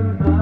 Lord.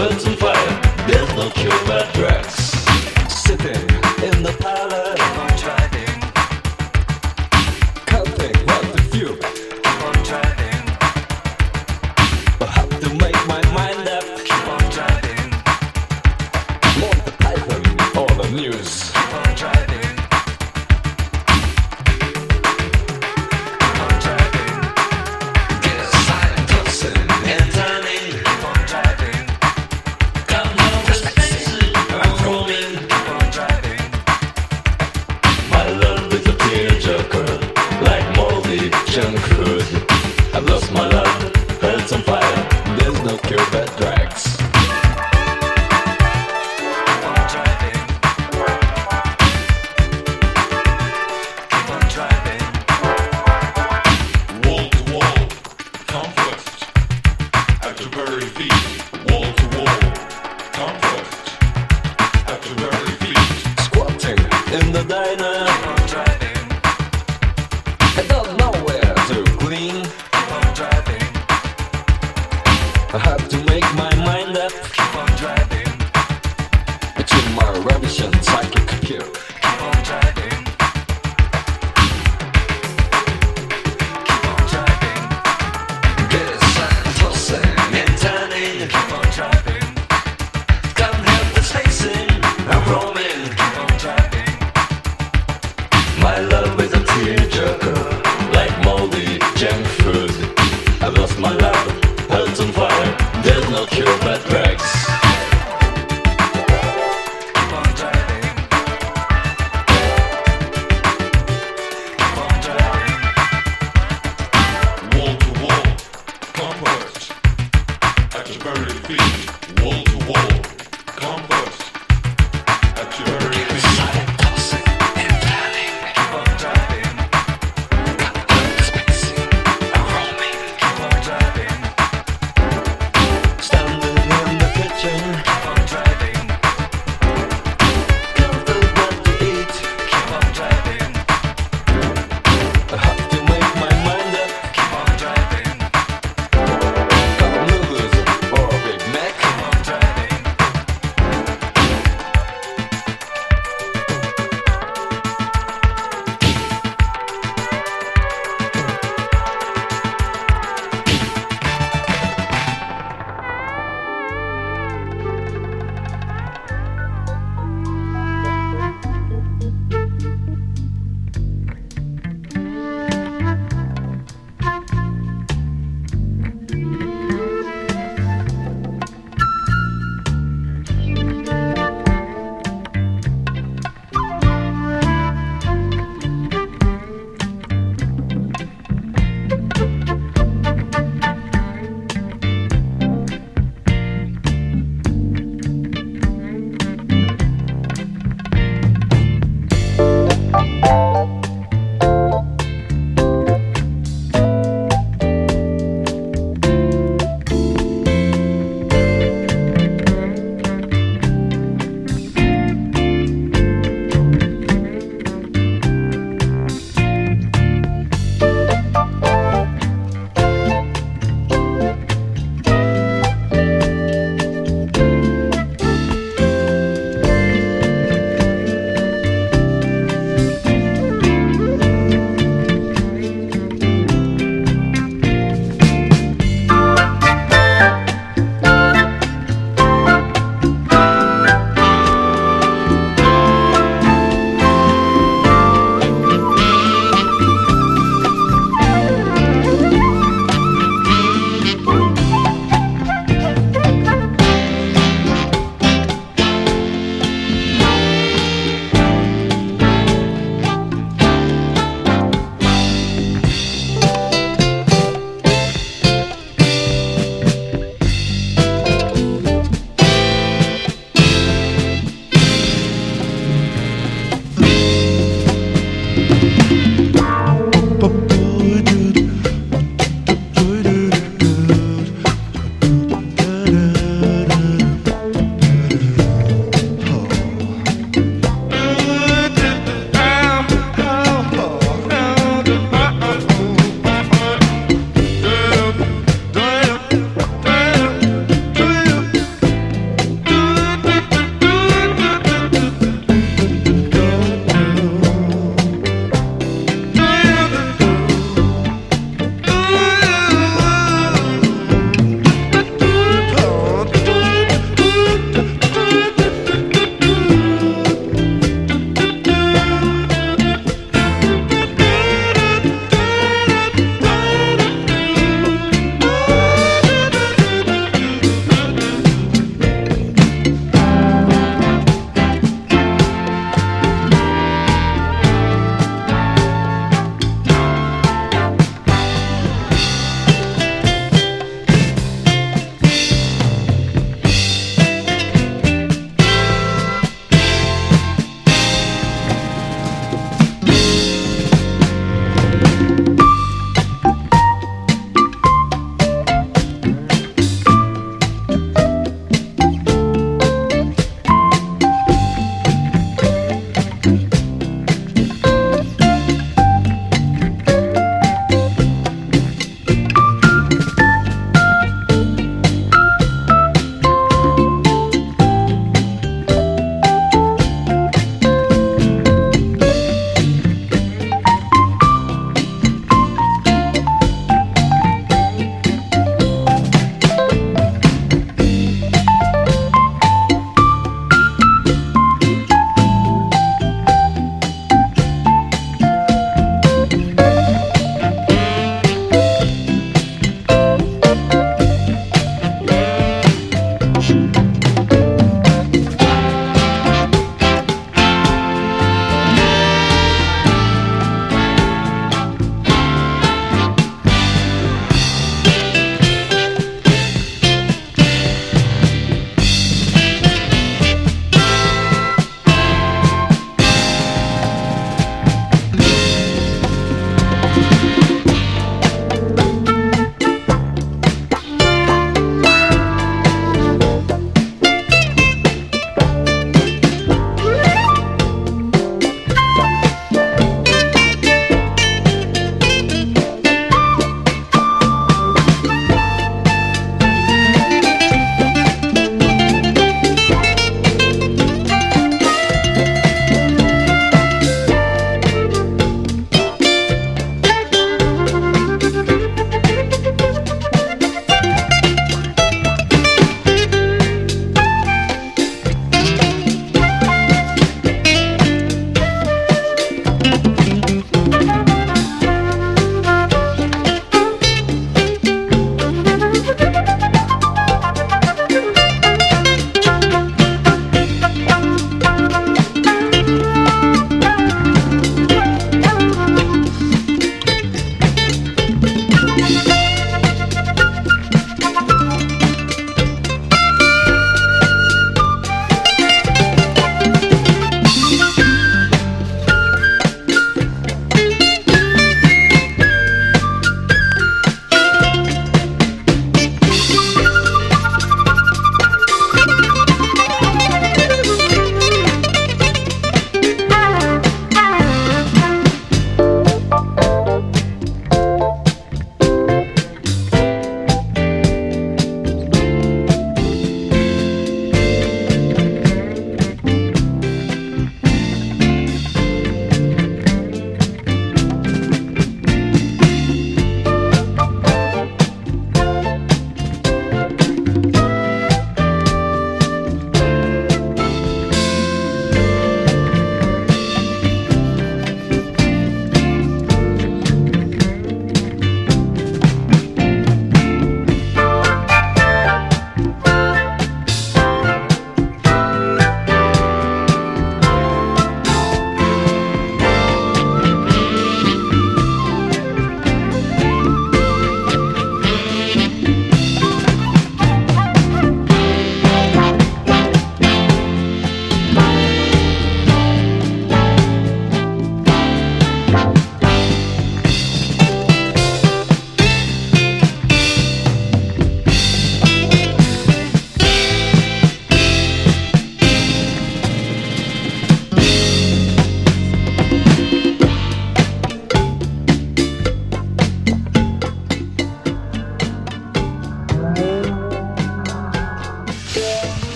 On fire. There's no cure but drugs. Sitting